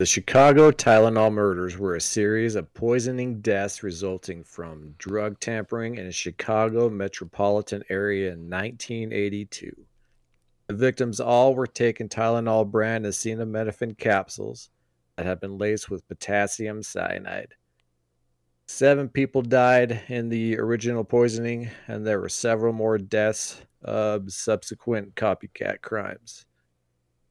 The Chicago Tylenol murders were a series of poisoning deaths resulting from drug tampering in a Chicago metropolitan area in 1982. The victims all were taking Tylenol brand acetaminophen capsules that had been laced with potassium cyanide. Seven people died in the original poisoning, and there were several more deaths of subsequent copycat crimes.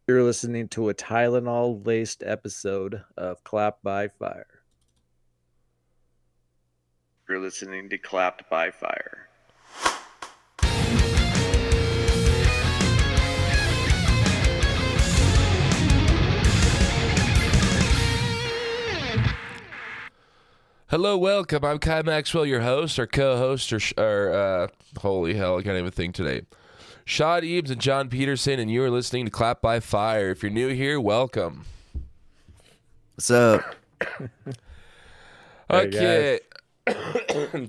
You're listening to a Tylenol laced episode of Clapped by Fire. You're listening to Clapped by Fire. Hello, welcome. I'm Kai Maxwell, your host, or co-host, or, or uh, holy hell, I can't even think today. Shad Eames and John Peterson, and you are listening to Clap by Fire. If you're new here, welcome. What's up? okay.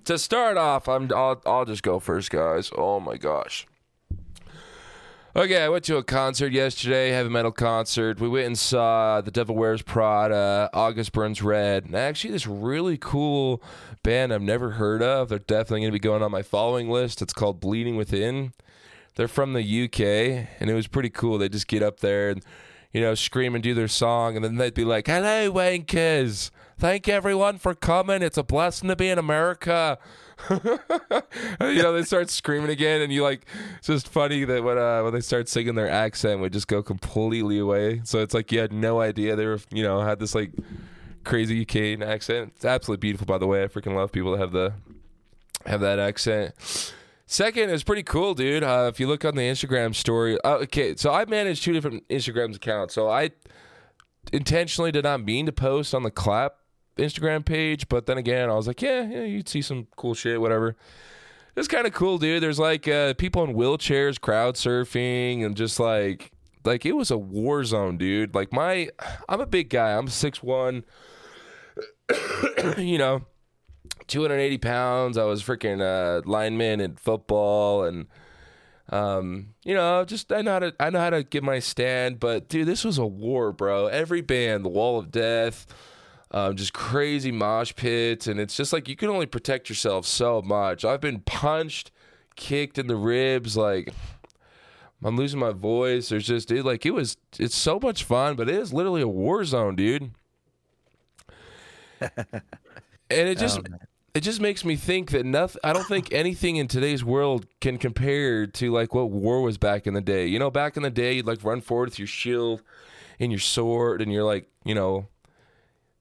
to start off, I'm I'll, I'll just go first, guys. Oh my gosh. Okay, I went to a concert yesterday, heavy metal concert. We went and saw The Devil Wears Prada, August Burns Red, and actually this really cool band I've never heard of. They're definitely going to be going on my following list. It's called Bleeding Within. They're from the UK, and it was pretty cool. They just get up there and you know scream and do their song, and then they'd be like, "Hello, wankers! Thank everyone for coming. It's a blessing to be in America." you know, they start screaming again, and you like. It's just funny that when uh, when they start singing, their accent would just go completely away. So it's like you had no idea they were, you know, had this like crazy UK accent. It's absolutely beautiful, by the way. I freaking love people that have the have that accent. Second is pretty cool, dude. Uh, if you look on the Instagram story, uh, okay, so I manage two different Instagram accounts. So I intentionally did not mean to post on the clap Instagram page, but then again, I was like, yeah, yeah, you'd see some cool shit, whatever. It's kind of cool, dude. There's like uh, people in wheelchairs, crowd surfing, and just like, like it was a war zone, dude. Like my, I'm a big guy. I'm six one. you know, 280 pounds. I was freaking uh, lineman in football, and um, you know, just I know how to I know how to get my stand. But dude, this was a war, bro. Every band, the Wall of Death um, just crazy mosh pits, and it's just like you can only protect yourself so much. I've been punched, kicked in the ribs, like I'm losing my voice. There's just dude, like it was. It's so much fun, but it is literally a war zone, dude. and it just. Oh, it just makes me think that nothing. I don't think anything in today's world can compare to like what war was back in the day. You know, back in the day, you'd like run forward with your shield and your sword, and you're like, you know,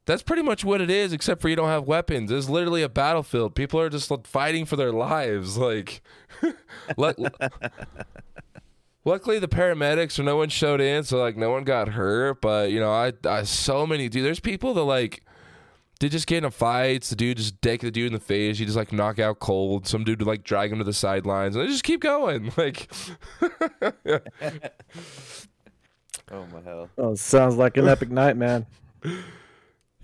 that's pretty much what it is, except for you don't have weapons. It's literally a battlefield. People are just fighting for their lives. Like, luckily the paramedics or no one showed in, so like no one got hurt. But you know, I, I so many dude. There's people that like they just get in a fights. The dude just deck the dude in the face. You just like knock out cold. Some dude would like drag him to the sidelines, and they just keep going. Like, oh my hell! Oh, sounds like an epic night, man.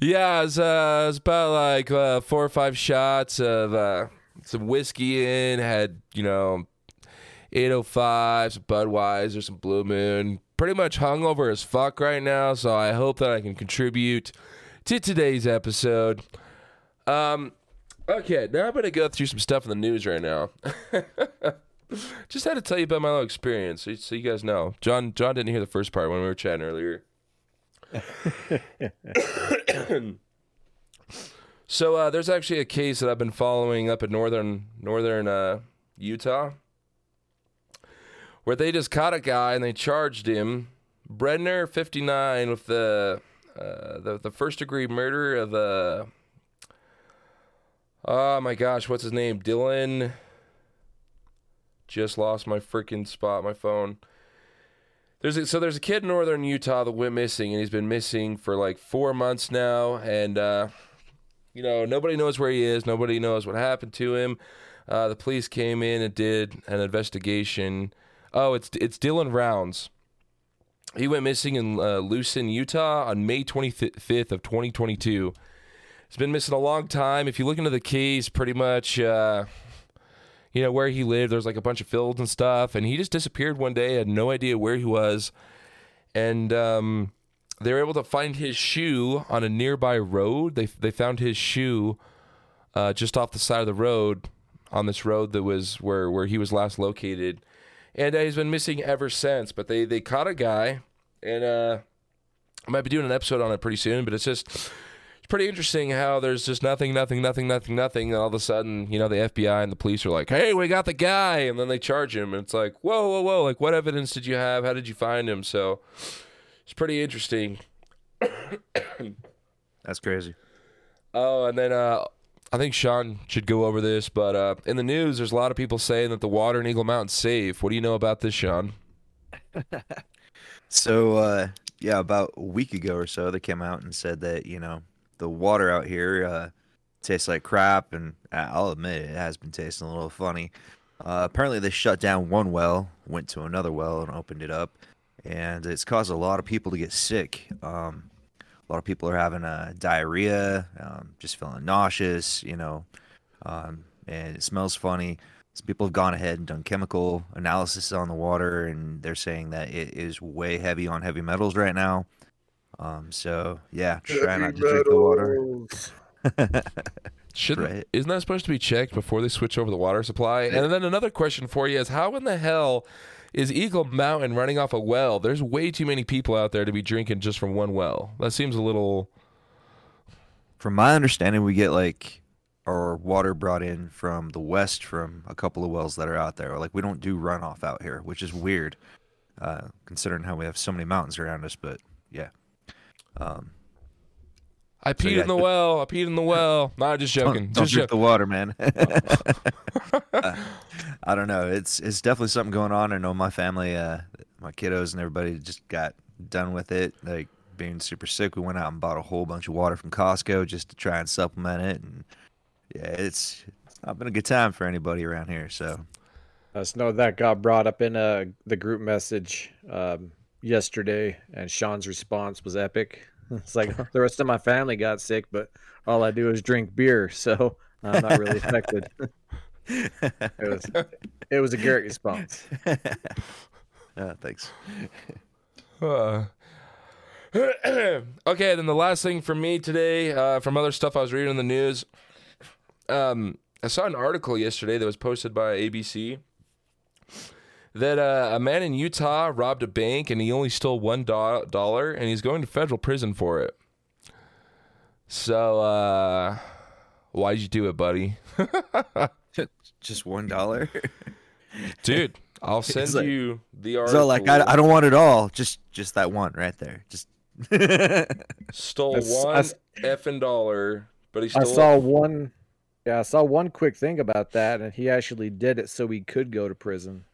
Yeah, it's uh, it about like uh, four or five shots of uh, some whiskey in. Had you know, 805, some Budweiser, some Blue Moon. Pretty much hungover as fuck right now. So I hope that I can contribute to today's episode. Um, okay, now I'm gonna go through some stuff in the news right now. Just had to tell you about my little experience, so you guys know. John, John didn't hear the first part when we were chatting earlier. so uh, there's actually a case that I've been following up in northern northern uh, Utah, where they just caught a guy and they charged him, Brenner, 59, with the uh, the the first degree murder of the. Oh my gosh, what's his name? Dylan. Just lost my freaking spot, my phone. There's a, so there's a kid in northern Utah that went missing, and he's been missing for like four months now, and uh, you know nobody knows where he is. Nobody knows what happened to him. Uh, the police came in and did an investigation. Oh, it's it's Dylan Rounds. He went missing in uh, Lucin, Utah, on May 25th of 2022. He's been missing a long time. If you look into the case, pretty much. Uh, you know, where he lived. There's like a bunch of fields and stuff. And he just disappeared one day, had no idea where he was. And um, they were able to find his shoe on a nearby road. They they found his shoe uh, just off the side of the road on this road that was where where he was last located, and uh, he's been missing ever since. But they they caught a guy, and uh, I might be doing an episode on it pretty soon. But it's just it's pretty interesting how there's just nothing, nothing, nothing, nothing, nothing. And all of a sudden, you know, the FBI and the police are like, "Hey, we got the guy," and then they charge him, and it's like, "Whoa, whoa, whoa! Like, what evidence did you have? How did you find him?" So it's pretty interesting. That's crazy. Oh, and then uh, I think Sean should go over this, but uh, in the news, there's a lot of people saying that the water in Eagle Mountain's safe. What do you know about this, Sean? So, uh, yeah, about a week ago or so, they came out and said that you know the water out here uh, tastes like crap, and I'll admit it has been tasting a little funny. Uh, apparently, they shut down one well, went to another well, and opened it up, and it's caused a lot of people to get sick. Um, a lot of people are having uh, diarrhea, um, just feeling nauseous, you know, um, and it smells funny. Some people have gone ahead and done chemical analysis on the water, and they're saying that it is way heavy on heavy metals right now. Um, so yeah, try not to drink the water. Shouldn't Right. isn't that supposed to be checked before they switch over the water supply? And then another question for you is how in the hell is Eagle Mountain running off a well? There's way too many people out there to be drinking just from one well. That seems a little From my understanding, we get like our water brought in from the west from a couple of wells that are out there. Like we don't do runoff out here, which is weird, uh, considering how we have so many mountains around us. But yeah, um, I peed yeah, in the well. I peed in the well. Nah, just joking. don't, don't just drink joking. the water, man. Uh, I don't know. It's it's definitely something going on. I know my family, uh, my kiddos, and everybody just got done with it. Like being super sick, we went out and bought a whole bunch of water from Costco just to try and supplement it. And yeah, it's it's not been a good time for anybody around here. So I just know that got brought up in uh, the group message um, yesterday, and Sean's response was epic. It's like the rest of my family got sick, but all I do is drink beer, so I'm not really affected. it was it was a great response. uh, thanks. Uh, okay, then the last thing for me today, uh, from other stuff I was reading in the news, um, I saw an article yesterday that was posted by ABC that uh, a man in Utah robbed a bank and he only stole one do- dollar and he's going to federal prison for it. So, uh, why'd you do it, buddy? Just one dollar. Dude, I'll send like- you the article. so like I, I don't want it all. Just just that one right there. Just stole I s- I one s- effing dollar, but he I stole saw one. Yeah, I saw one quick thing about that, and he actually did it so he could go to prison.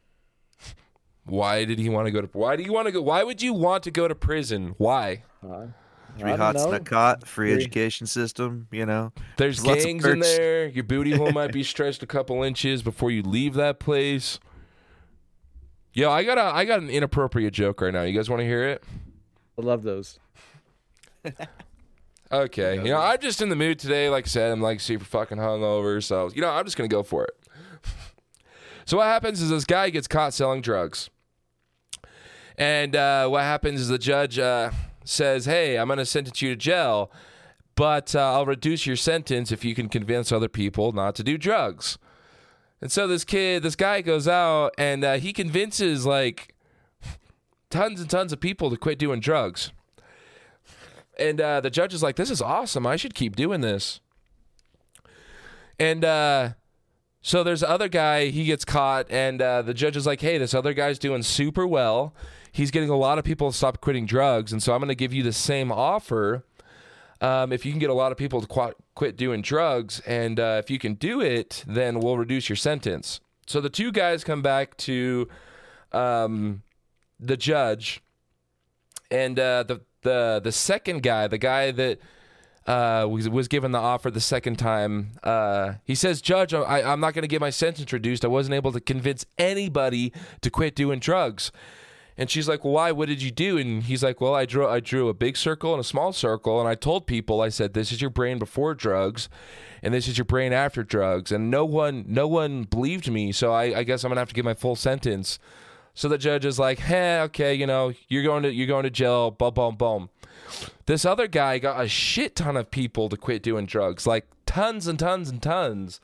Why did he want to go to? Why do you want to go? Why would you want to go to prison? Why? Uh, three I don't hots and a cot, free Three. education system. You know. There's There's gangs in there. Your booty hole might be stretched a couple inches before you leave that place. Yo, I got a I got an inappropriate joke right now. You guys want to hear it? I love those. Okay. You know, I'm just in the mood today. Like I said, I'm like super fucking hungover. So, you know, I'm just going to go for it. so, what happens is this guy gets caught selling drugs. And uh, what happens is the judge uh, says, Hey, I'm going to sentence you to jail, but uh, I'll reduce your sentence if you can convince other people not to do drugs. And so this kid, this guy goes out and uh, he convinces like tons and tons of people to quit doing drugs. And uh, the judge is like, "This is awesome. I should keep doing this." And uh, so there's the other guy. He gets caught, and uh, the judge is like, "Hey, this other guy's doing super well. He's getting a lot of people to stop quitting drugs, and so I'm going to give you the same offer." Um, if you can get a lot of people to qu- quit doing drugs, and uh, if you can do it, then we'll reduce your sentence. So the two guys come back to um, the judge, and uh, the the the second guy, the guy that uh, was was given the offer the second time, uh, he says, "Judge, I, I'm not going to get my sentence reduced. I wasn't able to convince anybody to quit doing drugs." And she's like, "Well, why? What did you do?" And he's like, "Well, I drew I drew a big circle and a small circle, and I told people, I said, this is your brain before drugs, and this is your brain after drugs, and no one no one believed me, so I, I guess I'm gonna have to give my full sentence." So the judge is like, "Hey, okay, you know, you're going to you're going to jail." Boom, boom, boom. This other guy got a shit ton of people to quit doing drugs, like tons and tons and tons.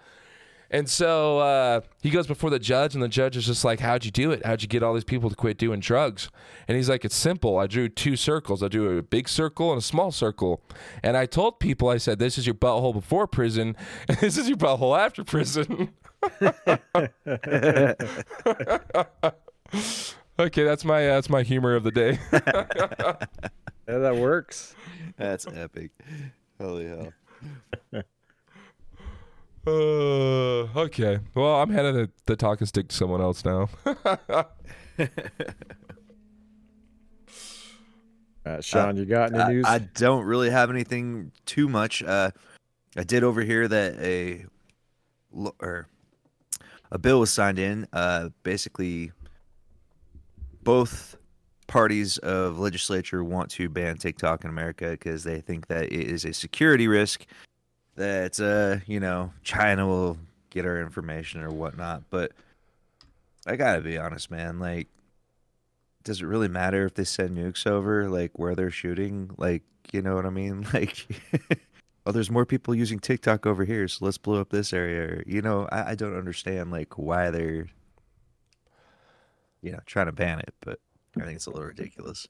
And so uh, he goes before the judge, and the judge is just like, How'd you do it? How'd you get all these people to quit doing drugs? And he's like, It's simple. I drew two circles. I drew a big circle and a small circle. And I told people, I said, This is your butthole before prison, and this is your butthole after prison. okay, that's my uh, that's my humor of the day. Yeah, that works. That's epic. Holy hell. Uh, okay. Well, I'm handing the, the talking stick to someone else now. Uh, Sean, you got any I, news? I don't really have anything too much. Uh, I did overhear that a or a bill was signed in. Uh, basically, both parties of legislature want to ban TikTok in America because they think that it is a security risk. That uh, you know, China will get our information or whatnot. But I gotta be honest, man. Like, does it really matter if they send nukes over, like where they're shooting? Like, you know what I mean? Like, oh, there's more people using TikTok over here, so let's blow up this area. You know, I, I don't understand like why they're, you know, trying to ban it, but I think it's a little ridiculous.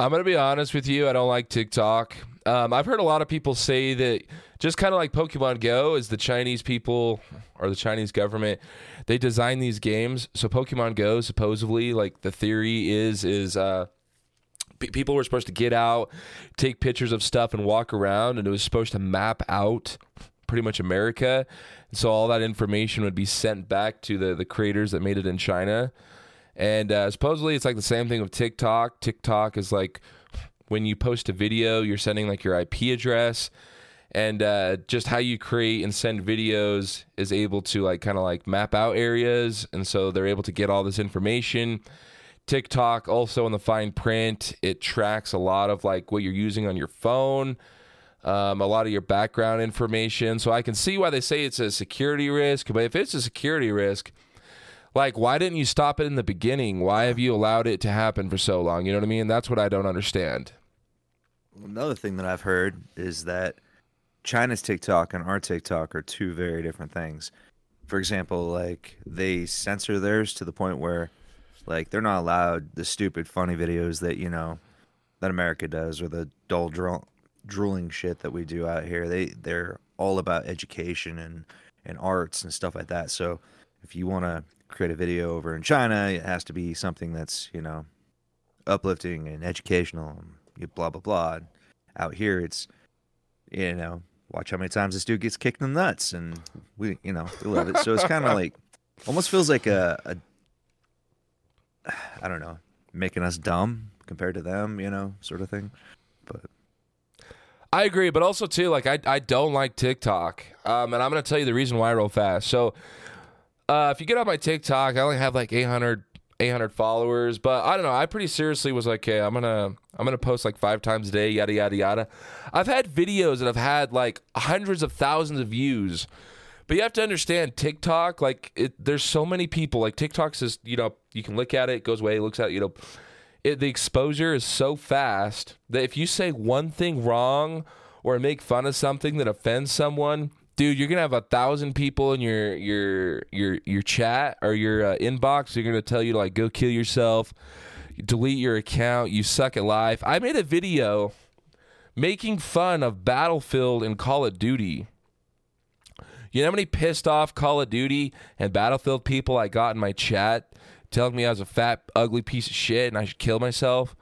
I'm gonna be honest with you. I don't like TikTok. Um, I've heard a lot of people say that just kind of like Pokemon Go is the Chinese people or the Chinese government. They design these games. So Pokemon Go supposedly, like the theory is, is uh, pe- people were supposed to get out, take pictures of stuff, and walk around, and it was supposed to map out pretty much America. And so all that information would be sent back to the the creators that made it in China. And uh, supposedly it's like the same thing with TikTok. TikTok is like when you post a video, you're sending like your IP address, and uh, just how you create and send videos is able to like kind of like map out areas, and so they're able to get all this information. TikTok also in the fine print, it tracks a lot of like what you're using on your phone, um, a lot of your background information. So I can see why they say it's a security risk, but if it's a security risk, like why didn't you stop it in the beginning? Why have you allowed it to happen for so long? You know what I mean? That's what I don't understand. Another thing that I've heard is that China's TikTok and our TikTok are two very different things. For example, like they censor theirs to the point where like they're not allowed the stupid funny videos that, you know, that America does or the dull drool- drooling shit that we do out here. They they're all about education and and arts and stuff like that. So if you want to create a video over in China, it has to be something that's, you know, uplifting and educational and blah blah blah. And out here it's you know, watch how many times this dude gets kicked in the nuts and we you know, we love it. So it's kinda like almost feels like a, a I don't know, making us dumb compared to them, you know, sort of thing. But I agree, but also too, like I I don't like TikTok, um, and I'm gonna tell you the reason why real fast. So, uh, if you get on my TikTok, I only have like 800, 800 followers, but I don't know. I pretty seriously was like, okay, I'm gonna I'm gonna post like five times a day, yada yada yada. I've had videos that have had like hundreds of thousands of views. But you have to understand TikTok, like it, there's so many people. Like TikTok's just, you know, you can look at it, it goes away, it looks at you know, it, the exposure is so fast that if you say one thing wrong or make fun of something that offends someone, dude, you're gonna have a thousand people in your your your your chat or your uh, inbox. They're gonna tell you to like go kill yourself, delete your account. You suck at life. I made a video making fun of Battlefield and Call of Duty. You know how many pissed off Call of Duty and Battlefield people I got in my chat telling me I was a fat, ugly piece of shit and I should kill myself?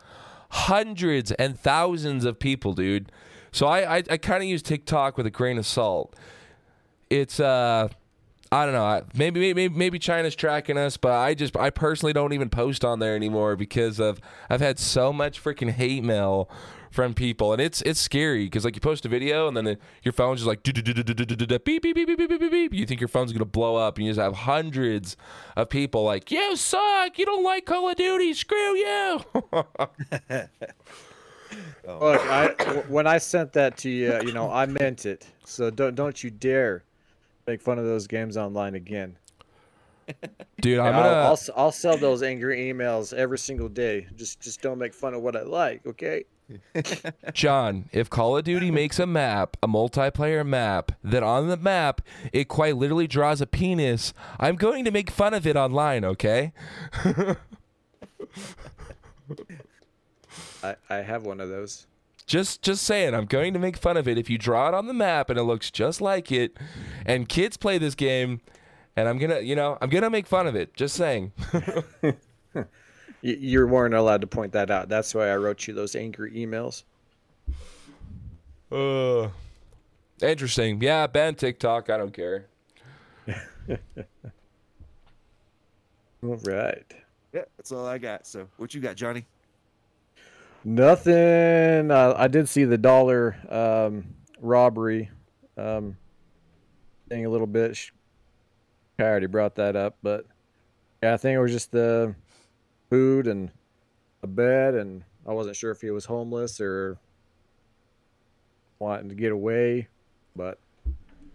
Hundreds and thousands of people, dude. So I, I, I kind of use TikTok with a grain of salt. It's uh, I don't know. Maybe maybe maybe China's tracking us, but I just I personally don't even post on there anymore because of I've had so much freaking hate mail from people, and it's it's scary because like you post a video and then it, your phone's just like beep beep beep beep beep beep beep. You think your phone's gonna blow up, and you just have hundreds of people like you suck, you don't like Call of Duty, screw you. Look, I, when I sent that to you, you know, I meant it. So don't don't you dare make fun of those games online again. Dude, I'm I'll, gonna. I'll, s- I'll sell those angry emails every single day. Just just don't make fun of what I like, okay? John, if Call of Duty makes a map, a multiplayer map, that on the map it quite literally draws a penis, I'm going to make fun of it online, okay? I, I have one of those. Just just saying, I'm going to make fun of it if you draw it on the map and it looks just like it and kids play this game and I'm going to, you know, I'm going to make fun of it. Just saying. You weren't allowed to point that out. That's why I wrote you those angry emails. Uh Interesting. Yeah, ban TikTok, I don't care. All right. Yeah, that's all I got. So, what you got, Johnny? Nothing. I did see the dollar um, robbery um, thing a little bit. I already brought that up, but yeah, I think it was just the food and a bed, and I wasn't sure if he was homeless or wanting to get away, but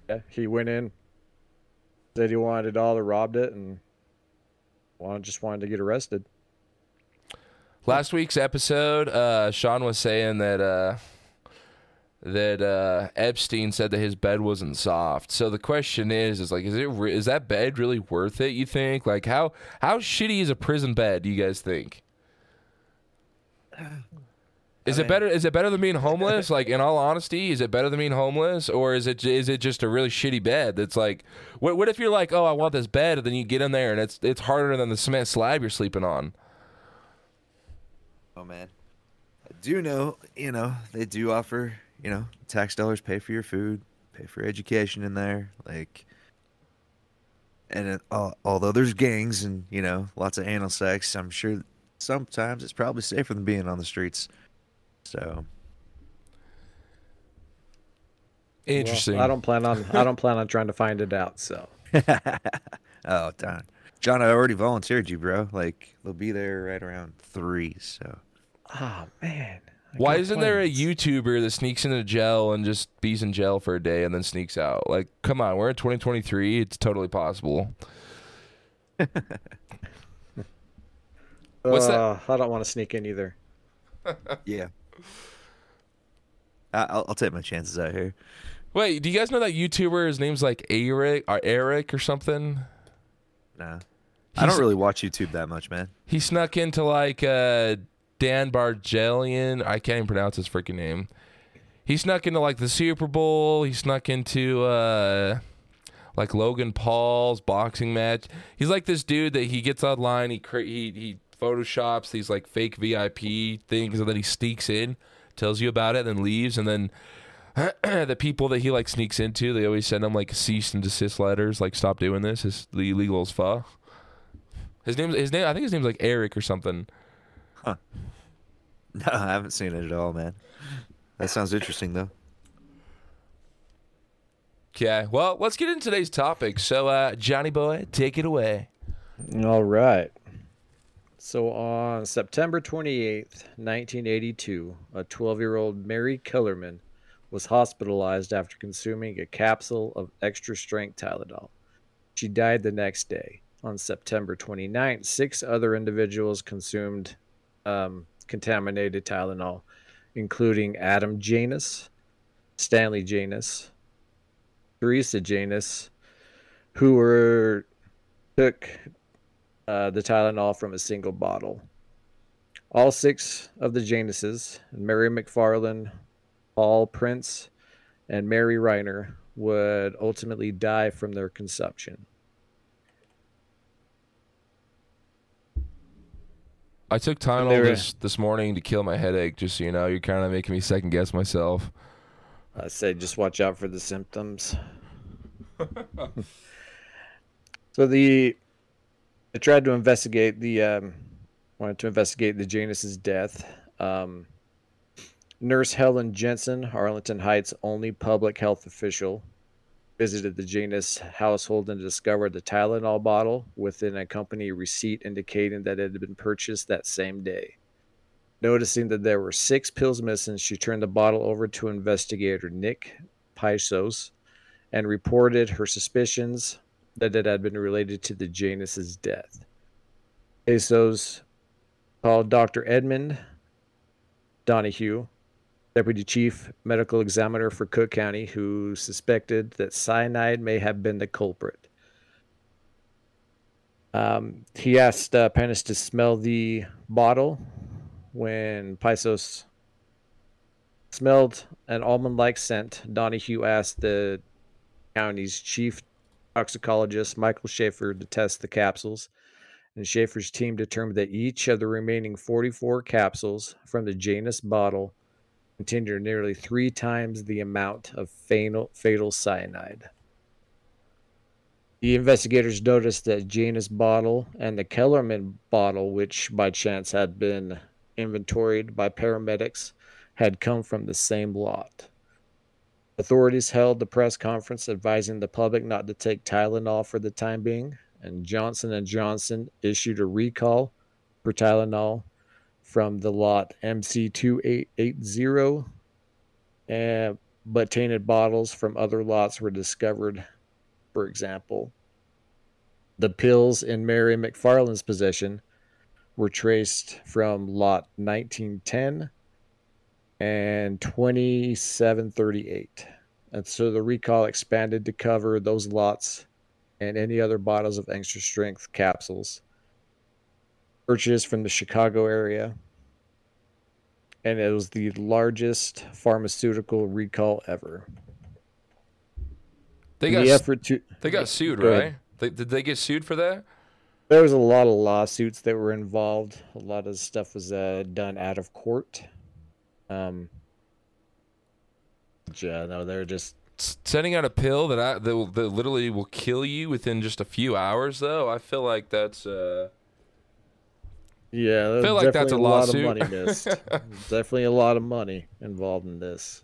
yeah, he went in, said he wanted a dollar, robbed it, and wanted just wanted to get arrested. Last week's episode, uh, Sean was saying that uh, that uh, Epstein said that his bed wasn't soft. So the question is, is like, is it re- is that bed really worth it? You think? Like, how how shitty is a prison bed? Do you guys think? Is it mean- better? Is it better than being homeless? like, in all honesty, is it better than being homeless, or is it is it just a really shitty bed? That's like, what what if you're like, oh, I want this bed, and then you get in there and it's it's harder than the cement slab you're sleeping on. Oh man, I do know. You know they do offer. You know, tax dollars pay for your food, pay for education in there. Like, and it, al- although there's gangs and you know lots of anal sex, I'm sure sometimes it's probably safer than being on the streets. So Well, Interesting. I don't plan on I don't plan on trying to find it out. So oh darn, John, I already volunteered you, bro. Like they'll be there right around three. So oh man, I Why isn't there a. YouTuber that sneaks into jail and just bees in jail for a day and then sneaks out? Like, come on, we're in 2023. It's totally possible. What's that? Uh, I don't want to sneak in either. yeah, I'll, I'll take my chances out here. Wait, do you guys know that YouTuber? His name's like Eric or Eric or something. Nah, I don't really watch YouTube that much, man. He snuck into like uh, Dan Bargelian. I can't even pronounce his freaking name. He snuck into like the Super Bowl. He snuck into uh, like Logan Paul's boxing match. He's like this dude that he gets online. He cre- he he photoshops these like fake VIP things, and then he sneaks in, tells you about it, and then leaves, and then. the people that he like sneaks into, they always send him like cease and desist letters, like stop doing this. It's illegal as fuck. His name, his name, I think his name's like Eric or something. No, I haven't seen it at all, man. That sounds interesting though. Okay, well, let's get into today's topic. So, uh, Johnny Boy, take it away. All right. So on September 28th, 1982, a 12 year old Mary Kellerman was hospitalized after consuming a capsule of extra strength Tylenol. She died the next day. On September 29th, six other individuals consumed um, contaminated Tylenol, including Adam Janus, Stanley Janus, Theresa Janus, who were took uh, the Tylenol from a single bottle. All six of the Januses, and Mary McFarland, Paul Prince, and Mary Reiner, would ultimately die from their consumption. I took Tylenol were- this, this morning to kill my headache, just so you know. You're kind of making me second guess myself. I say just watch out for the symptoms. so the I tried to investigate the um, wanted to investigate the Janus's death. Um, Nurse Helen Jensen, Arlington Heights' only public health official, visited the Janus household and discovered the Tylenol bottle with an accompanying receipt indicating that it had been purchased that same day. Noticing that there were six pills missing, she turned the bottle over to investigator Nick Pishos and reported her suspicions that it had been related to the Janus's death. Pishos called Dr. Edmund Donoghue, deputy chief medical examiner for Cook County, who suspected that cyanide may have been the culprit. Um, he asked uh, Pennis to smell the bottle when Pishos smelled an almond like scent. Donoghue asked the county's chief toxicologist, Michael Schaffer, to test the capsules. And Schaffer's team determined that each of the remaining 44 capsules from the Janus bottle contained nearly three times the amount of fatal, fatal cyanide. The investigators noticed that Janus bottle and the Kellerman bottle, which by chance had been inventoried by paramedics, had come from the same lot. Authorities held the press conference advising the public not to take Tylenol for the time being, and Johnson & Johnson issued a recall for Tylenol from the lot MC2880, and, but tainted bottles from other lots were discovered. For example, the pills in Mary McFarland's possession were traced from lot 1910 and 2738. And so the recall expanded to cover those lots and any other bottles of extra strength capsules purchased from the Chicago area. And it was the largest pharmaceutical recall ever. They got the effort to they got sued, Go right? They, did they get sued for that? there was a lot of lawsuits that were involved. A lot of stuff was uh, done out of court. Um, yeah, no, they're just Sending out a pill that I, that, will, that literally will kill you within just a few hours, though. I feel like that's. Uh, yeah. There's Feel like that's definitely a lot of money missed. definitely a lot of money involved in this.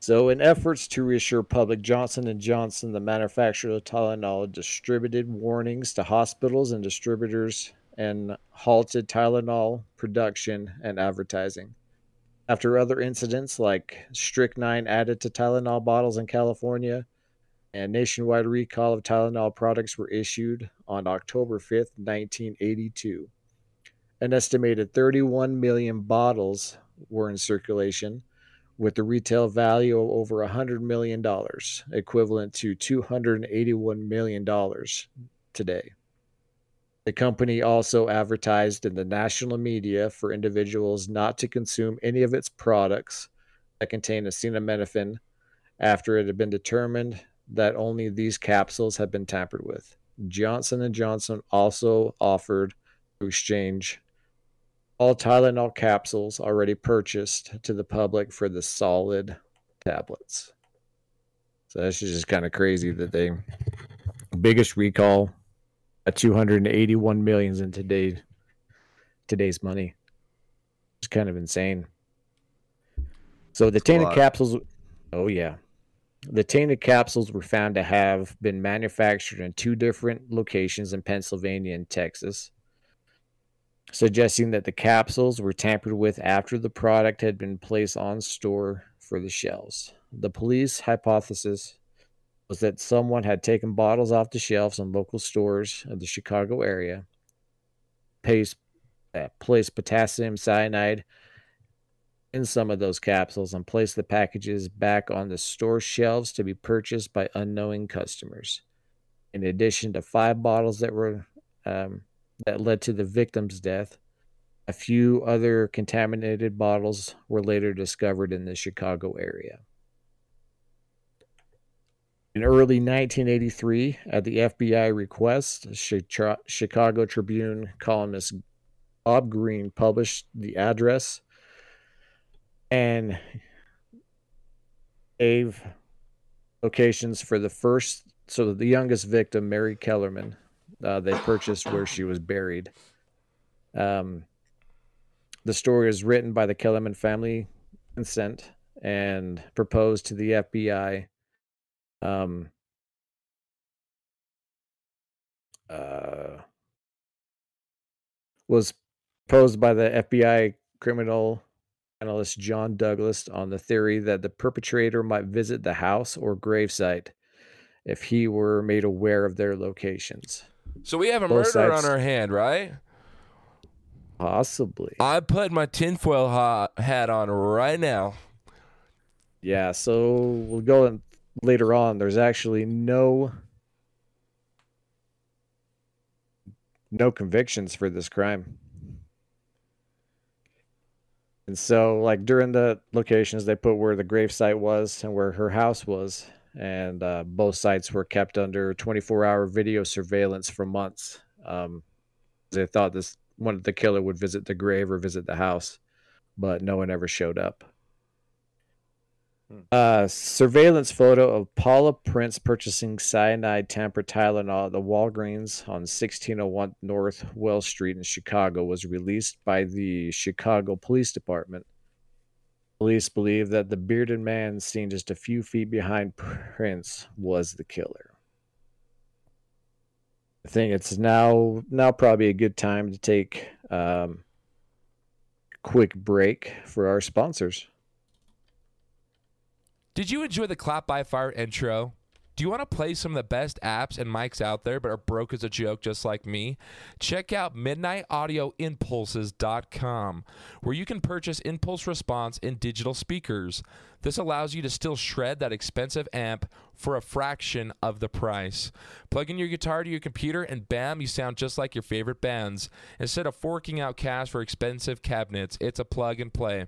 So, in efforts to reassure public, Johnson and Johnson, the manufacturer of Tylenol, distributed warnings to hospitals and distributors and halted Tylenol production and advertising. After other incidents like strychnine added to Tylenol bottles in California, and nationwide recall of Tylenol products were issued on October 5th, 1982. An estimated 31 million bottles were in circulation, with the retail value of over $100 million, equivalent to $281 million today. The company also advertised in the national media for individuals not to consume any of its products that contain acetaminophen after it had been determined that only these capsules have been tampered with. Johnson & Johnson also offered to exchange all Tylenol capsules already purchased to the public for the solid tablets. So that's just kind of crazy that they biggest recall at 281 millions in today today's money. It's kind of insane. So the tainted capsules oh yeah. The tainted capsules were found to have been manufactured in two different locations in Pennsylvania and Texas, suggesting that the capsules were tampered with after the product had been placed on store for the shelves. The police hypothesis was that someone had taken bottles off the shelves in local stores of the Chicago area, placed, uh, placed potassium cyanide in some of those capsules, and placed the packages back on the store shelves to be purchased by unknowing customers. In addition to five bottles that were um, that led to the victim's death, a few other contaminated bottles were later discovered in the Chicago area. In early 1983, at the FBI request, Chicago Tribune columnist Bob Greene published the address and gave locations for the first, so the youngest victim, Mary Kellerman, uh, they purchased where she was buried. Um, the story is written by the Kellerman family consent and proposed to the FBI um uh was posed by the FBI criminal analyst John Douglas on the theory that the perpetrator might visit the house or gravesite if he were made aware of their locations. So we have a Both murder sides- on our hand, right? Possibly. I put my tinfoil ha- hat on right now. Yeah, so we'll go in later on. There's actually no no convictions for this crime. And so like during the locations they put where the gravesite was and where her house was and uh, both sites were kept under 24-hour video surveillance for months. Um, they thought this one of the killer would visit the grave or visit the house, but no one ever showed up. Uh, surveillance photo of Paula Prince purchasing cyanide tamper Tylenol at the Walgreens on 1601 North Wells Street in Chicago was released by the Chicago Police Department. Police believe that the bearded man seen just a few feet behind Prince was the killer. I think it's now now probably a good time to take um, a quick break for our sponsors. Did you enjoy the Clap by Fire intro? Do you want to play some of the best apps and mics out there but are broke as a joke just like me? Check out midnightaudioimpulses.com where you can purchase impulse response in digital speakers. This allows you to still shred that expensive amp for a fraction of the price. Plug in your guitar to your computer and bam, you sound just like your favorite bands. Instead of forking out cash for expensive cabinets, it's a plug and play.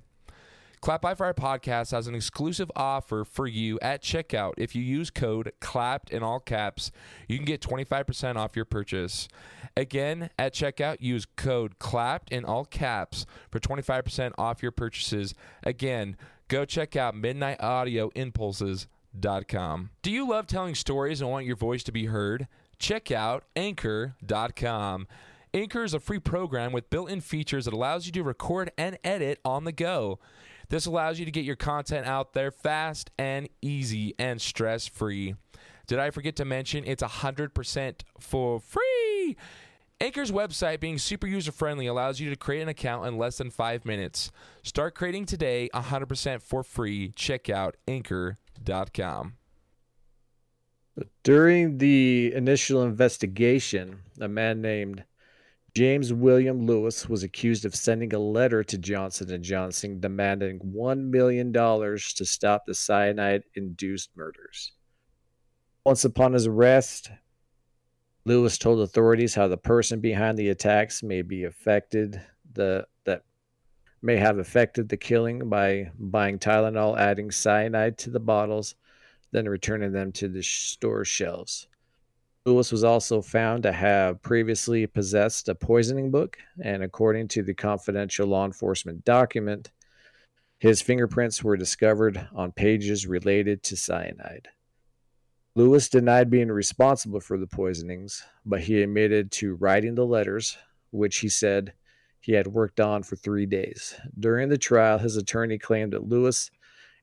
Clap by Fire Podcast has an exclusive offer for you at checkout. If you use code CLAPPED in all caps, you can get 25% off your purchase. Again, at checkout, use code CLAPPED in all caps for 25% off your purchases. Again, go check out midnightaudioimpulses.com. Do you love telling stories and want your voice to be heard? Check out anchor.com. Anchor is a free program with built in features that allows you to record and edit on the go. This allows you to get your content out there fast and easy and stress free. Did I forget to mention it's 100% for free? Anchor's website, being super user friendly, allows you to create an account in less than five minutes. Start creating today 100% for free. Check out anchor.com. During the initial investigation, a man named James William Lewis was accused of sending a letter to Johnson and Johnson demanding $1 million to stop the cyanide-induced murders. Once upon his arrest, Lewis told authorities how the person behind the attacks may be affected the that may have affected the killing by buying Tylenol, adding cyanide to the bottles, then returning them to the store shelves. Lewis was also found to have previously possessed a poisoning book, and according to the confidential law enforcement document, his fingerprints were discovered on pages related to cyanide. Lewis denied being responsible for the poisonings, but he admitted to writing the letters, which he said he had worked on for three days. During the trial, his attorney claimed that Lewis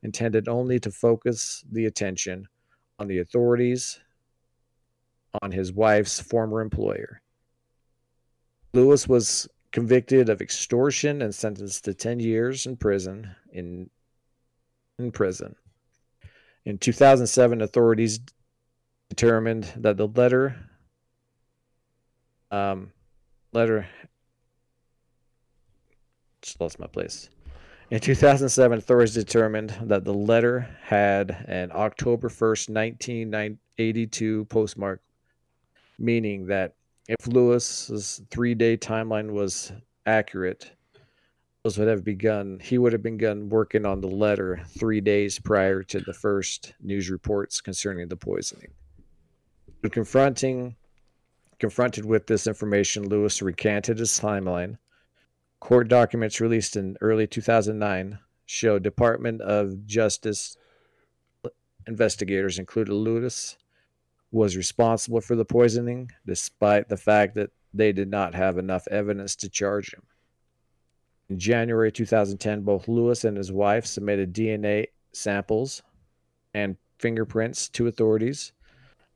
intended only to focus the attention on the authorities on his wife's former employer. Lewis was convicted of extortion and sentenced to 10 years in prison in in prison. In 2007 authorities determined that the letter um letter just lost my place. In 2007, authorities determined that the letter had an October 1st, 1982 postmark, meaning that if Lewis's three day timeline was accurate, Lewis would have begun, he would have begun working on the letter three days prior to the first news reports concerning the poisoning. Confronting, confronted with this information, Lewis recanted his timeline. Court documents released in early 2009 show Department of Justice investigators included Lewis was responsible for the poisoning, despite the fact that they did not have enough evidence to charge him. In January 2010, both Lewis and his wife submitted DNA samples and fingerprints to authorities.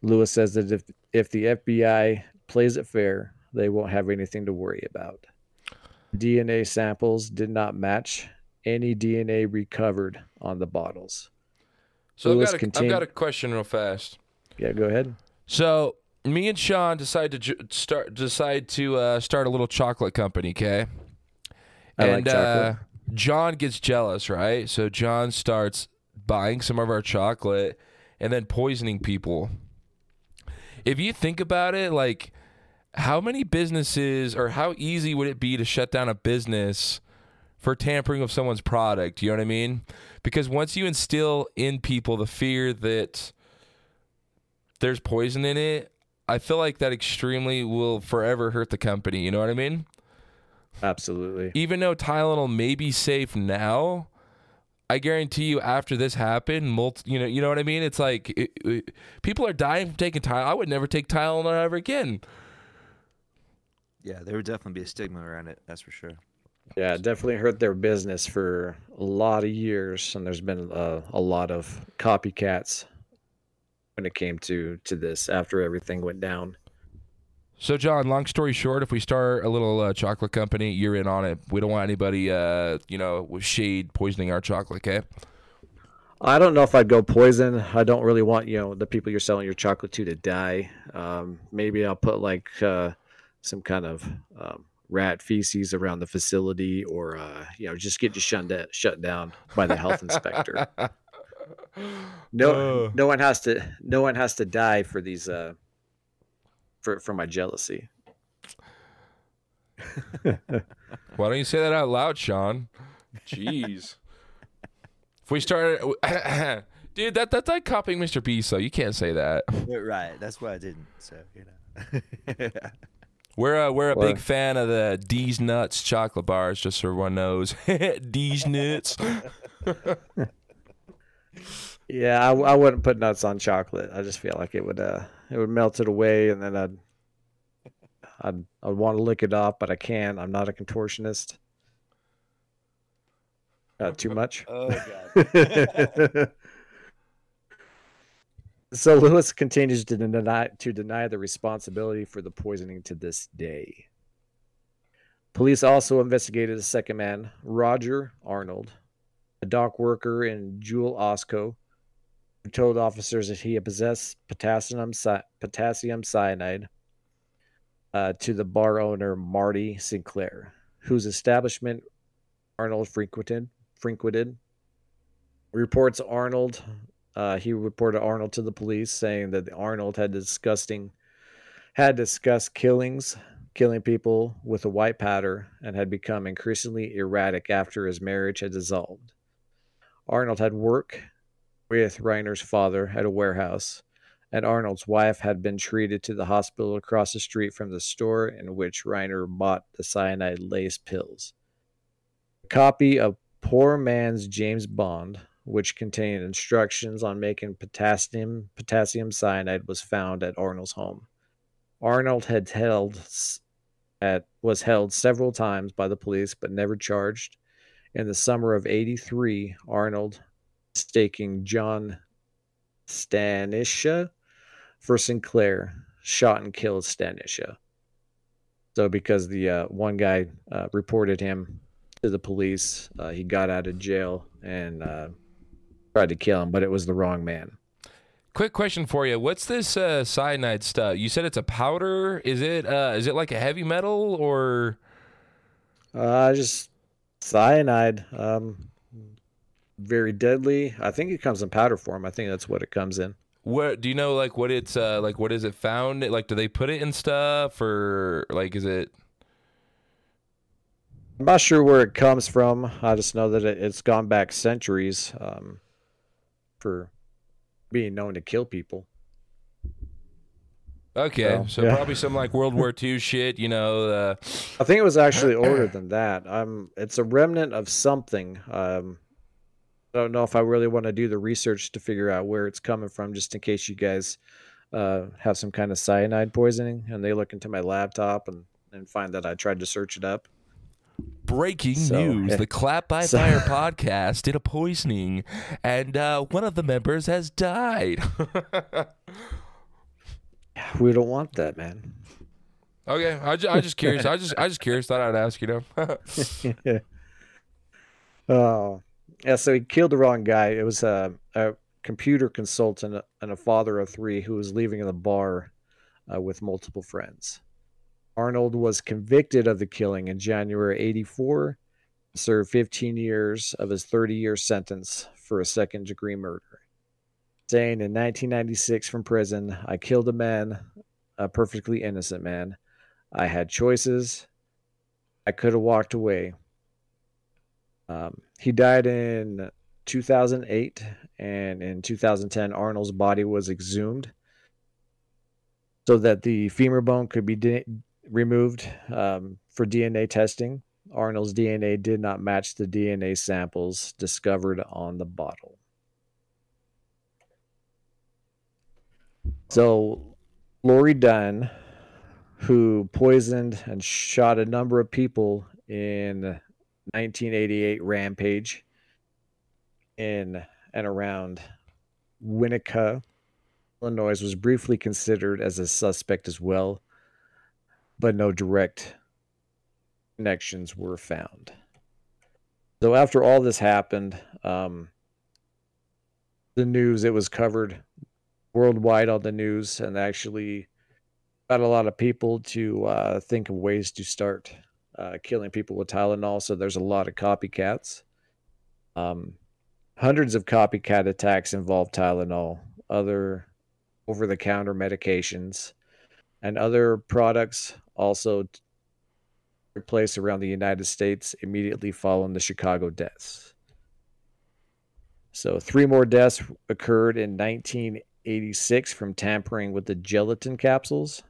Lewis says that if, if the FBI plays it fair, they won't have anything to worry about. DNA samples did not match any DNA recovered on the bottles. So I've got, a, contain- I've got a question real fast. Yeah, go ahead. So me and Sean decide to ju- start decide to uh, start a little chocolate company. Okay, I like and chocolate. Uh, John gets jealous, right? So John starts buying some of our chocolate and then poisoning people. If you think about it, like how many businesses or how easy would it be to shut down a business for tampering with someone's product? You know what I mean? Because once you instill in people the fear that there's poison in it, I feel like that extremely will forever hurt the company. You know what I mean? Absolutely. Even though Tylenol may be safe now, I guarantee you after this happened, multi, you know, you know what I mean? It's like it, it- people are dying from taking Tylenol. I would never take Tylenol ever again. Yeah, there would definitely be a stigma around it. That's for sure. Yeah, it definitely hurt their business for a lot of years, and there's been uh, a lot of copycats when it came to to this after everything went down. So, John, long story short, if we start a little uh, chocolate company, you're in on it. We don't want anybody, uh, you know, with shade poisoning our chocolate, okay? I don't know if I'd go poison. I don't really want you know the people you're selling your chocolate to to die. Um, maybe I'll put like uh, some kind of um, rat feces around the facility, or uh, you know just get you shut da- shut down by the health inspector. No, Uh. no one has to. No one has to die for these. Uh, for for my jealousy. Why don't you say that out loud, Sean? Jeez. if we started, dude, that that's like copying Mr. Beast, So You can't say that. Right. That's why I didn't. So you know. We're a, we're a Well- big fan of the D's Nuts chocolate bars, just so everyone knows. D's Nuts. Yeah, I, I wouldn't put nuts on chocolate. I just feel like it would uh it would melt it away, and then I'd I'd I'd want to lick it off, but I can't. I'm not a contortionist. Uh, too much. oh god. so Lewis continues to deny to deny the responsibility for the poisoning to this day. Police also investigated a second man, Roger Arnold, a dock worker in Jewel Osco, who told officers that he had possessed potassium cy- potassium cyanide uh, to the bar owner Marty Sinclair, whose establishment Arnold frequented. Frequented. Reports Arnold uh, he reported Arnold to the police, saying that Arnold had disgusting, had discussed killings, killing people with a white powder, and had become increasingly erratic after his marriage had dissolved. Arnold had worked with Reiner's father at a warehouse, and Arnold's wife had been treated to the hospital across the street from the store in which Reiner bought the cyanide lace pills. A copy of Poor Man's James Bond, which contained instructions on making potassium potassium cyanide, was found at Arnold's home. Arnold had held at was held several times by the police but never charged. In the summer of 83, Arnold staking John Stanisha for Sinclair shot and killed Stanisha. So because the uh, one guy uh, reported him to the police, uh, he got out of jail and uh, tried to kill him, but it was the wrong man. Quick question for you: What's this uh, cyanide stuff? You said it's a powder. Is it uh, is it like a heavy metal or? Uh, just cyanide. Um, very deadly. I think it comes in powder form. I think that's what it comes in. What do you know? Like what it's uh, like? What is it found? Like, do they put it in stuff or like is it? I'm not sure where it comes from. I just know that it, it's gone back centuries um, for being known to kill people. Okay, So, so yeah. probably some like World War II shit. You know, uh, I think it was actually older than that. Um, it's a remnant of something. Um, I don't know if I really want to do the research to figure out where it's coming from, just in case you guys uh, have some kind of cyanide poisoning and they look into my laptop and, and find that I tried to search it up. breaking So, news: yeah. the Clap by So- Fire podcast did a poisoning, and uh, one of the members has died. We don't want that, man. okay, I just, I just curious. I just I just curious. Thought I'd ask. You know. Oh, yeah. So he killed the wrong guy. It was a, a computer consultant and a father of three who was leaving the bar uh, with multiple friends. Arnold was convicted of the killing in January 84, served 15 years of his 30 year sentence for a second degree murder. Saying in 1996 from prison, I killed a man, a perfectly innocent man. I had choices. I could have walked away. Um, he died in 2008, and in 2010, Arnold's body was exhumed so that the femur bone could be de- removed um, for DNA testing. Arnold's DNA did not match the DNA samples discovered on the bottle. So, Laurie Dann, who poisoned and shot a number of people in 1988 rampage in and around Winnetka, Illinois, was briefly considered as a suspect as well, but no direct connections were found. So after all this happened, um, the news it was covered worldwide on the news, and actually got a lot of people to uh, think of ways to start uh, killing people with Tylenol. So there's a lot of copycats. Um, hundreds of copycat attacks involve Tylenol, other over-the-counter medications, and other products also took place around the United States immediately following the Chicago deaths. So three more deaths occurred in 1986 from tampering with the gelatin capsules.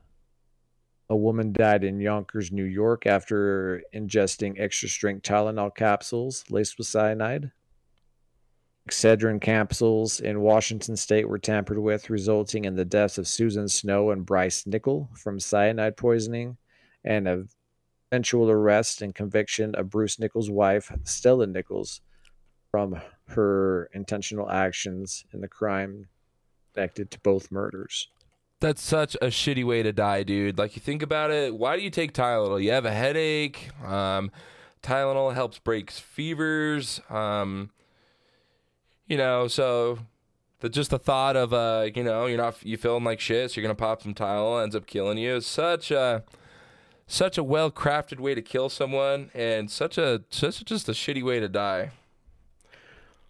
A woman died in Yonkers, New York after ingesting extra strength Tylenol capsules laced with cyanide. Excedrin capsules in Washington state were tampered with, resulting in the deaths of Susan Snow and Bruce Nickell from cyanide poisoning, and eventual arrest and conviction of Bruce Nickell's wife, Stella Nickell, from her intentional actions in the crime connected to both murders. That's such a shitty way to die, dude. Like you think about it, why do you take Tylenol? You have a headache. Um, Tylenol helps breaks fevers. Um, you know, so the just the thought of uh, you know, you're not you feeling like shit, so you're gonna pop some Tylenol, ends up killing you. It's such a such a well crafted way to kill someone, and such a such a, just a shitty way to die.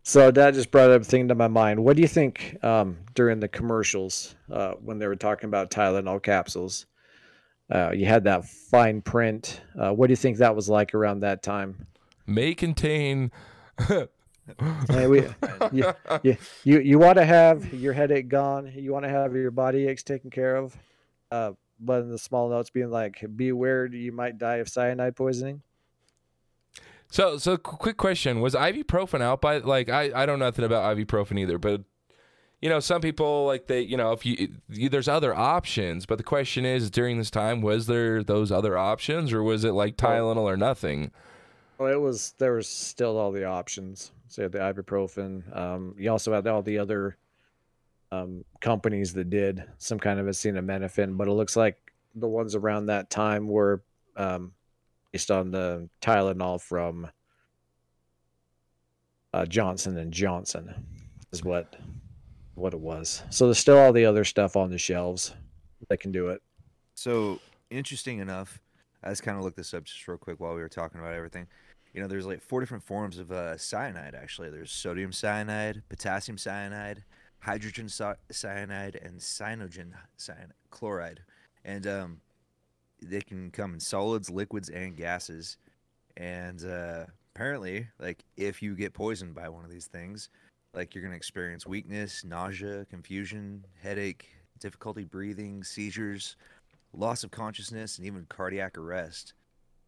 So that just brought up a thing to my mind. What do you think um, during the commercials uh, when they were talking about Tylenol capsules? Uh, you had that fine print. Uh, what do you think that was like around that time? May contain. hey, we, you, you, you, you want to have your headache gone. You want to have your body aches taken care of. Uh, but in the small notes being like, beware, you might die of cyanide poisoning. So, so quick question: Was ibuprofen out by like I I don't know nothing about ibuprofen either, but you know some people like they you know if you, you there's other options, but the question is during this time was there those other options or was it like Tylenol or nothing? Well, it was there was still all the options. So you had the ibuprofen. Um, you also had all the other um, companies that did some kind of acetaminophen, but it looks like the ones around that time were um, based on the Tylenol from uh, Johnson and Johnson, is what what it was. So there's still all the other stuff on the shelves that can do it. So interesting enough, I just kind of looked this up just real quick while we were talking about everything. You know, there's like four different forms of uh, cyanide. Actually, there's sodium cyanide, potassium cyanide, hydrogen cyanide, and cyanogen cyanide chloride. And um, they can come in solids, liquids, and gases. And uh, apparently, like if you get poisoned by one of these things, like you're gonna experience weakness, nausea, confusion, headache, difficulty breathing, seizures, loss of consciousness, and even cardiac arrest.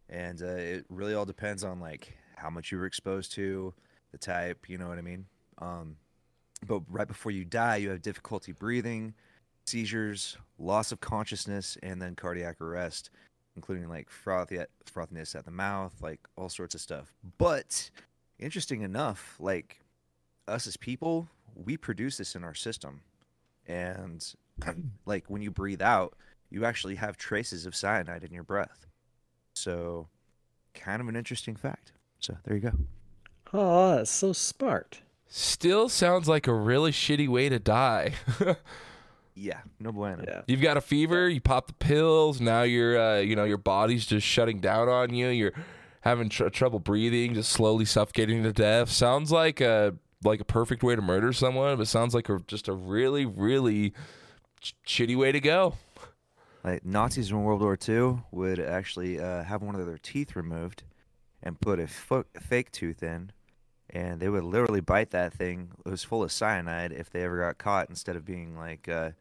And uh, it really all depends on like how much you were exposed to, the type, you know what I mean. Um, but right before you die, you have difficulty breathing, seizures, loss of consciousness, and then cardiac arrest, including like frothy, frothiness at the mouth, like all sorts of stuff. But interesting enough, like us as people, we produce this in our system. And like when you breathe out, you actually have traces of cyanide in your breath. So, kind of an interesting fact. So, there you go. Oh, that's so smart. Still sounds like a really shitty way to die. Yeah, no bueno. Yeah. You've got a fever, you pop the pills, now you're uh, you know, your body's just shutting down on you. You're having tr- trouble breathing, just slowly suffocating to death. Sounds like a like a perfect way to murder someone, but sounds like a, just a really really ch- shitty way to go. Like Nazis in World War II would actually uh, have one of their teeth removed and put a fo- fake tooth in, and they would literally bite that thing. It was full of cyanide. If they ever got caught, instead of being like uh,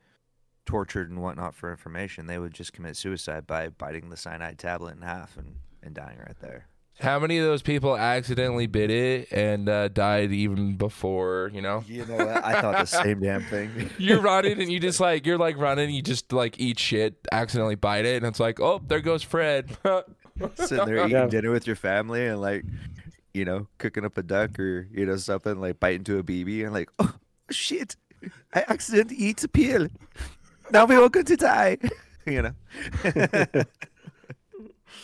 tortured and whatnot for information, they would just commit suicide by biting the cyanide tablet in half and, and dying right there. How many of those people accidentally bit it and uh, died even before, you know? You know what? I thought the same damn thing. You're running and you just like you're like running, you just like eat shit, accidentally bite it, and it's like, oh, there goes Fred. Sitting there eating Yeah. dinner with your family and like, you know, cooking up a duck or you know something like bite into a BB and like, oh shit, I accidentally eat a pill. Now we're all going to die. You know.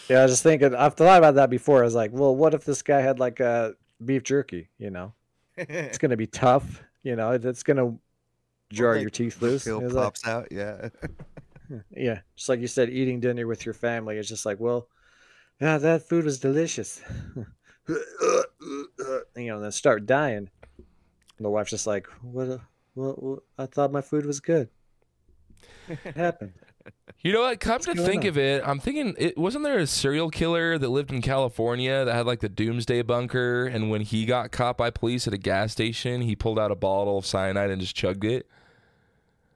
Yeah, I was just thinking. I've thought about that before. I was like, well, what if this guy had like a beef jerky? You know, it's gonna be tough. You know, it's gonna jar like, your teeth loose. pill It was like- pops out. Yeah. yeah, just like you said, eating dinner with your family. is just like, well, yeah, that food was delicious. you know, and then start dying. And the wife's just like, what? uh, What? what I thought my food was good. What happened? You know what? Come to think on? of it, I'm thinking, it wasn't there a serial killer that lived in California that had like the doomsday bunker, and when he got caught by police at a gas station, he pulled out a bottle of cyanide and just chugged it.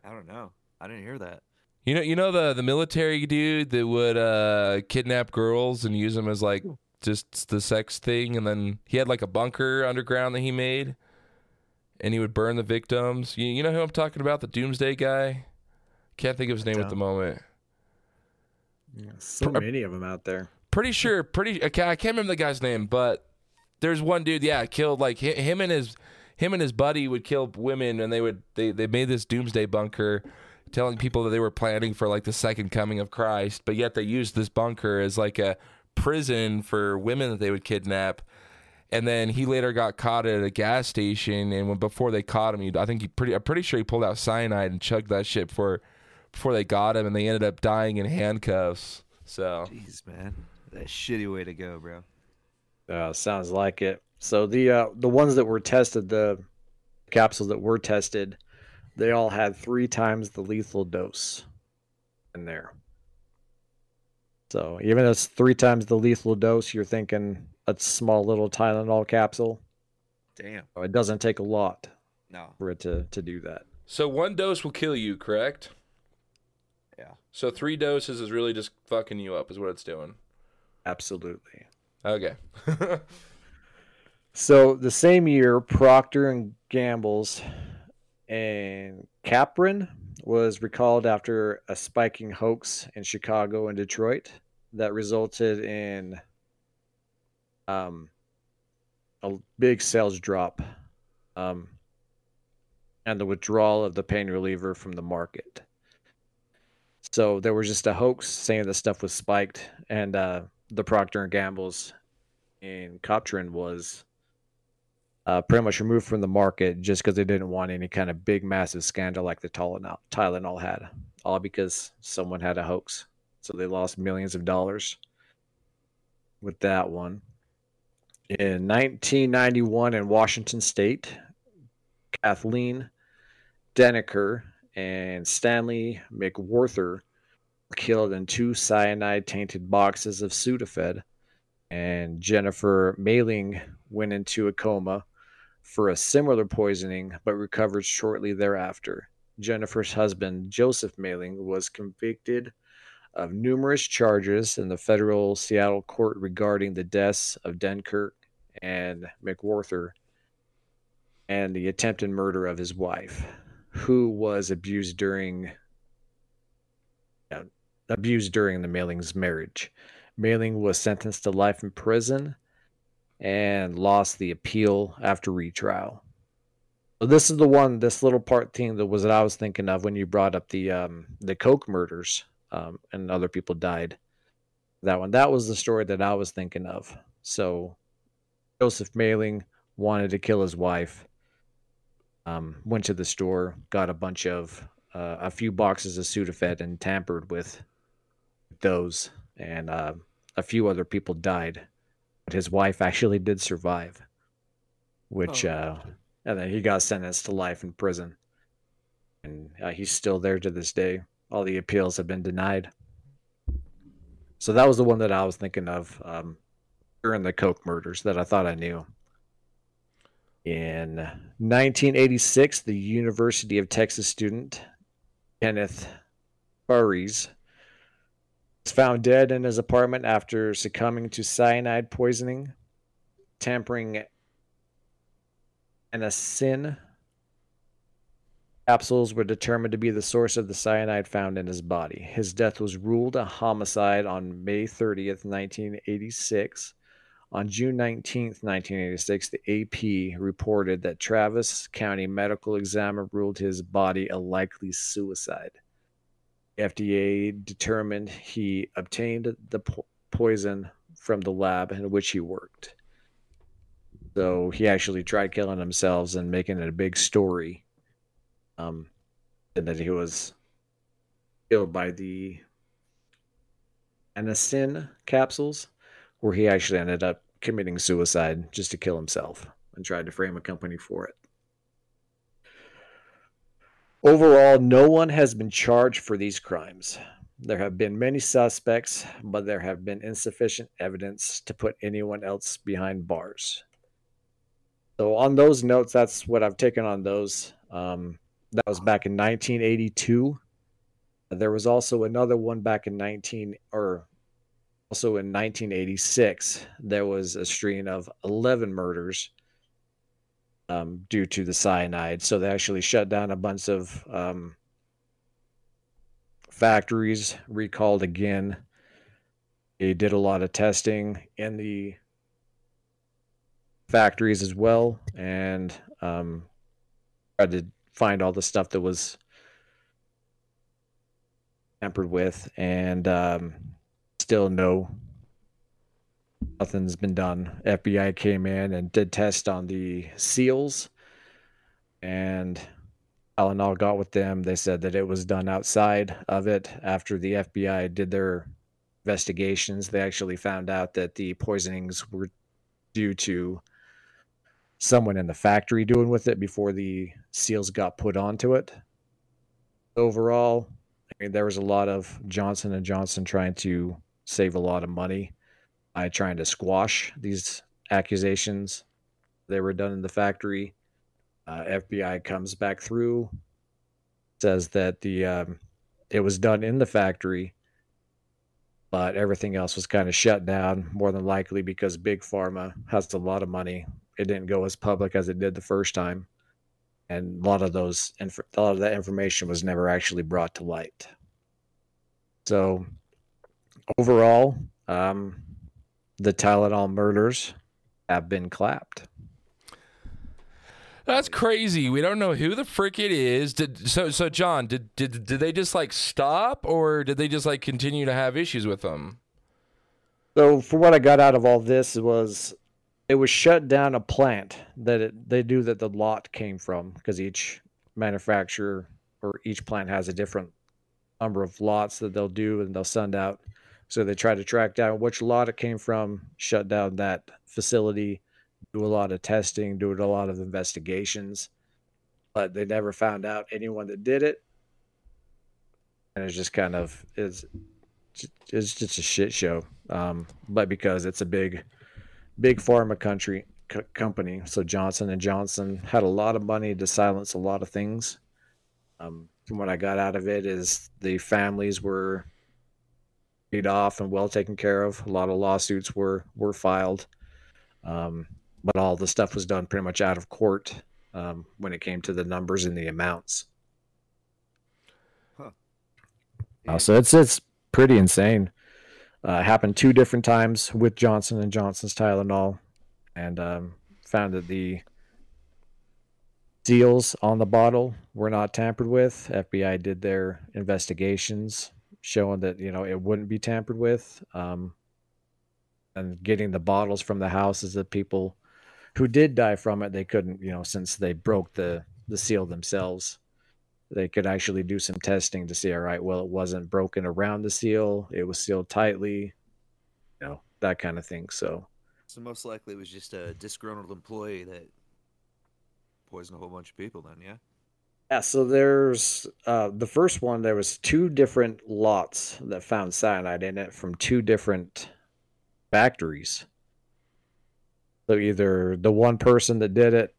I don't know. I didn't hear that. You know, you know the the military dude that would uh, kidnap girls and use them as like just the sex thing, and then he had like a bunker underground that he made, and he would burn the victims. You, you know who I'm talking about? The doomsday guy. Can't think of his name at the moment. So Pr- uh, many of them out there. pretty sure pretty okay, I can't remember the guy's name, but there's one dude, yeah, killed like him and his him and his buddy would kill women and they would they they made this doomsday bunker telling people that they were planning for like the second coming of Christ, but yet they used this bunker as like a prison for women that they would kidnap. And then he later got caught at a gas station, and when before they caught him, he, I think he pretty, I'm pretty sure he pulled out cyanide and chugged that shit before, before they got him, and they ended up dying in handcuffs. So Jeez, man. That shitty way to go, bro. Uh, sounds like it. So the uh, the ones that were tested, the capsules that were tested, they all had three times the lethal dose in there. So even though it's three times the lethal dose, you're thinking a small little Tylenol capsule. Damn. So It doesn't take a lot No. for it to, to do that. So one dose will kill you, correct? Yeah. So three doses is really just fucking you up, is what it's doing. Absolutely. Okay. So the same year, Procter and Gamble's and Capron was recalled after a spiking hoax in Chicago and Detroit that resulted in um, a big sales drop um, and the withdrawal of the pain reliever from the market. So there was just a hoax saying the stuff was spiked, and uh, the Procter and Gamble's Encaprin was uh, pretty much removed from the market just because they didn't want any kind of big, massive scandal like the Tylenol, Tylenol had, all because someone had a hoax. So they lost millions of dollars with that one. In 1991 in Washington State, Kathleen Daneker and Stanley McWhorter were killed in two cyanide tainted boxes of Sudafed and Jennifer Meling went into a coma for a similar poisoning but recovered shortly thereafter. Jennifer's husband, Joseph Meling, was convicted of numerous charges in the federal Seattle court regarding the deaths of Daneker and McWhorter and the attempted murder of his wife, who was abused during yeah, abused during the Meling's marriage. Meling was sentenced to life in prison and lost the appeal after retrial. So this is the one, this little part thing that was that I was thinking of when you brought up the um, the Coke murders um, and other people died. That one, that was the story that I was thinking of. So Joseph Meling wanted to kill his wife, Um, went to the store, got a bunch of uh, a few boxes of Sudafed, and tampered with those. And uh, a few other people died, but his wife actually did survive. Which, Oh. uh, and then he got sentenced to life in prison, and uh, he's still there to this day. All the appeals have been denied. So that was the one that I was thinking of um, during the Coke murders that I thought I knew. In 1986, the University of Texas student Kenneth Burries was found dead in his apartment after succumbing to cyanide poisoning, tampering Anacin capsules were determined to be the source of the cyanide found in his body. His death was ruled a homicide on May 30th, 1986. On June 19th, 1986, the AP reported that Travis County Medical Examiner ruled his body a likely suicide. FDA determined he obtained the po- poison from the lab in which he worked. So he actually tried killing himself and making it a big story. Um, and that he was killed by the anacin capsules, where he actually ended up committing suicide just to kill himself and tried to frame a company for it. Overall, no one has been charged for these crimes. There have been many suspects, but there have been insufficient evidence to put anyone else behind bars. So, on those notes, that's what I've taken on those. Um, that was back in 1982. There was also another one back in 19 or also in 1986. There was a string of 11 murders um, due to the cyanide. So they actually shut down a bunch of um, factories, recalled again. They did a lot of testing in the factories as well, and um, tried to find all the stuff that was tampered with, and um, still no nothing's been done. FBI came in and did tests on the seals, and Tylenol got with them. They said that it was done outside of it. After the FBI did their investigations, they actually found out that the poisonings were due to someone in the factory doing with it before the seals got put onto it. Overall, I mean, there was a lot of Johnson and Johnson trying to save a lot of money by trying to squash these accusations. They were done in the factory. Uh, FBI comes back through, says that the um, it was done in the factory, but everything else was kind of shut down. More than likely because Big Pharma has a lot of money. It didn't go as public as it did the first time, and a lot of those a lot of that information was never actually brought to light. So overall, um, the Tylenol murders have been clapped. That's crazy. We don't know who the frick it is. Did so so John, did did did they just like stop or did they just like continue to have issues with them? So, for what I got out of all this was, it was shut down a plant that it, they knew that the lot came from because each manufacturer or each plant has a different number of lots that they'll do and they'll send out. So they try to track down which lot it came from, shut down that facility, do a lot of testing, do a lot of investigations, but they never found out anyone that did it. And it's just kind of is it's just a shit show. Um, but because it's a big, big pharma country co- company, so Johnson and Johnson had a lot of money to silence a lot of things. Um, from what I got out of it is the families were paid off and well taken care of. A lot of lawsuits were were filed, um, but all the stuff was done pretty much out of court um, when it came to the numbers and the amounts. Uh, so it's it's pretty insane. Uh, happened two different times with Johnson and Johnson's Tylenol, and um, found that the seals on the bottle were not tampered with. FBI did their investigations, showing that you know it wouldn't be tampered with. Um, and getting the bottles from the houses of people who did die from it, they couldn't, you know, since they broke the the seal themselves. They could actually do some testing to see, all right, well, it wasn't broken around the seal, it was sealed tightly, you know, that kind of thing. So, So most likely it was just a disgruntled employee that poisoned a whole bunch of people. Then, yeah. Yeah, so there's uh, the first one, there was two different lots that found cyanide in it from two different factories. So either the one person that did it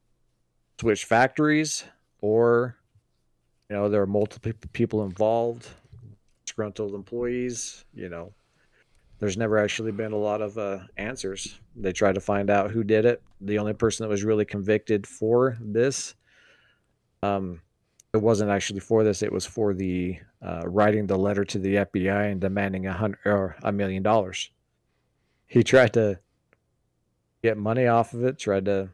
switched factories, or you know there are multiple people involved, disgruntled employees. You know, there's never actually been a lot of uh, answers. They tried to find out who did it. The only person that was really convicted for this, um, it wasn't actually for this. It was for the uh, writing the letter to the FBI and demanding a hundred or a million dollars. He tried to get money off of it. Tried to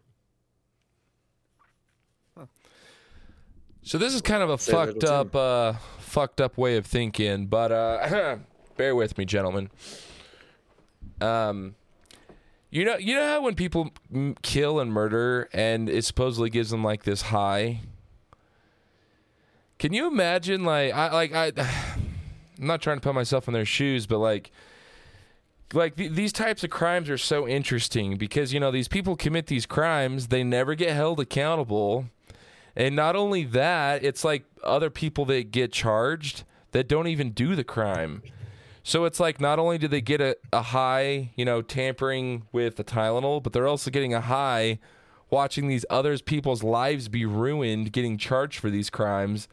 So this is kind of a fucked up, uh, fucked up way of thinking, but uh, bear with me, gentlemen. Um, you know, you know how when people m- kill and murder, and it supposedly gives them like this high. Can you imagine, like, I like I, I'm not trying to put myself in their shoes, but like, like th- these types of crimes are so interesting because you know these people commit these crimes, they never get held accountable. And not only that, it's like other people that get charged that don't even do the crime. So it's like not only do they get a, a high, you know, tampering with the Tylenol, but they're also getting a high watching these others people's lives be ruined getting charged for these crimes.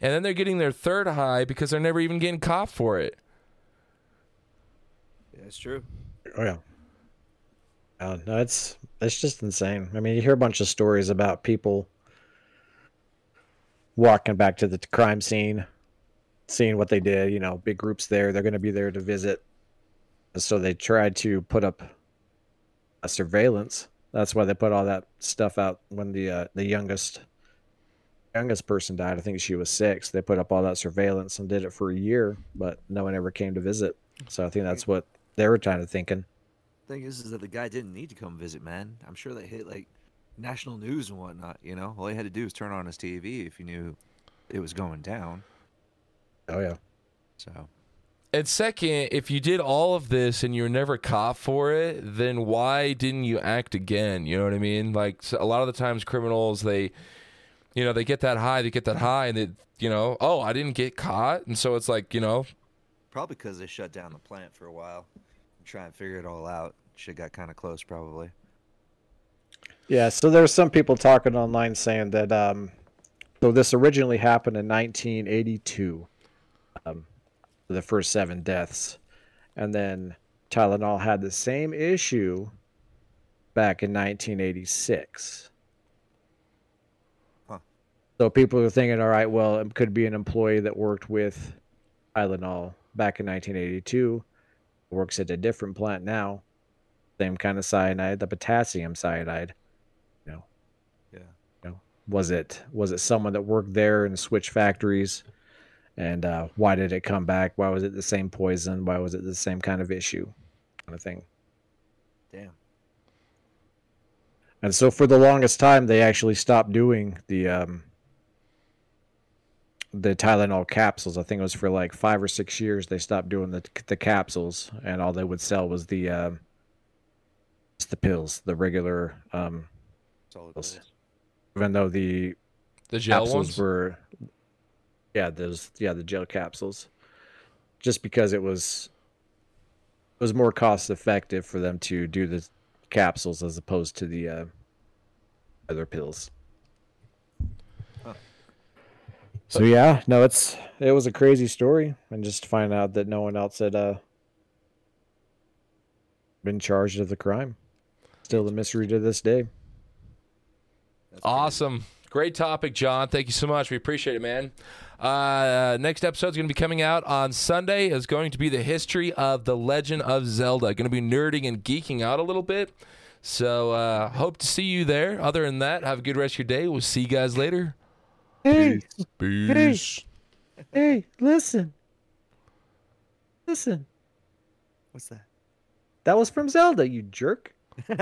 And then they're getting their third high because they're never even getting caught for it. Yeah, it's true. Oh yeah. Uh, no, it's it's just insane. I mean, you hear a bunch of stories about people walking back to the crime scene, seeing what they did. You know, big groups there. They're going to be there to visit. So they tried to put up a surveillance. That's why they put all that stuff out when the uh, the youngest youngest person died. I think she was six. They put up all that surveillance and did it for a year, but no one ever came to visit. So I think that's what they were kind of thinking. Thing is, is that the guy didn't need to come visit, man. I'm sure that hit like national news and whatnot. You know, all he had to do was turn on his TV if he knew it was going down. Oh yeah. So And second, if you did all of this and you were never caught for it, then why didn't you act again? You know what I mean? Like so a lot of the times, criminals they, you know, they get that high, they get that high, and they, you know, oh, I didn't get caught, and so it's like, you know, probably because they shut down the plant for a while, try and figure it all out. Shit got kind of close, probably. Yeah, so there's some people talking online saying that um so this originally happened in 1982. Um the first 7 deaths. And then Tylenol had the same issue back in 1986. So people are thinking, all right, well, it could be an employee that worked with Tylenol back in 1982, works at a different plant now, same kind of cyanide, the potassium cyanide. Yeah. was it was it someone that worked there and switched factories and uh, why did it come back why was it the same poison why was it the same kind of issue kind of thing Damn. and so for the longest time they actually stopped doing the um, the tylenol capsules i think it was for like five or six years they stopped doing the the capsules and all they would sell was the um, the pills the regular um, Solid pills. Even though the the gel capsules ones. were yeah those yeah the gel capsules just because it was it was more cost effective for them to do the capsules as opposed to the uh, other pills Huh. So yeah no it's it was a crazy story and just to find out that no one else had uh been charged of the crime still the mystery to this day That's crazy. Awesome. Great topic, John. Thank you so much. We appreciate it, man. Uh, next episode is going to be coming out on Sunday. is going to be the history of the Legend of Zelda. Going to be nerding and geeking out a little bit. So uh, hope to see you there. Other than that, have a good rest of your day. We'll see you guys later. Hey Peace. hey listen listen What's that? That was from Zelda, you jerk.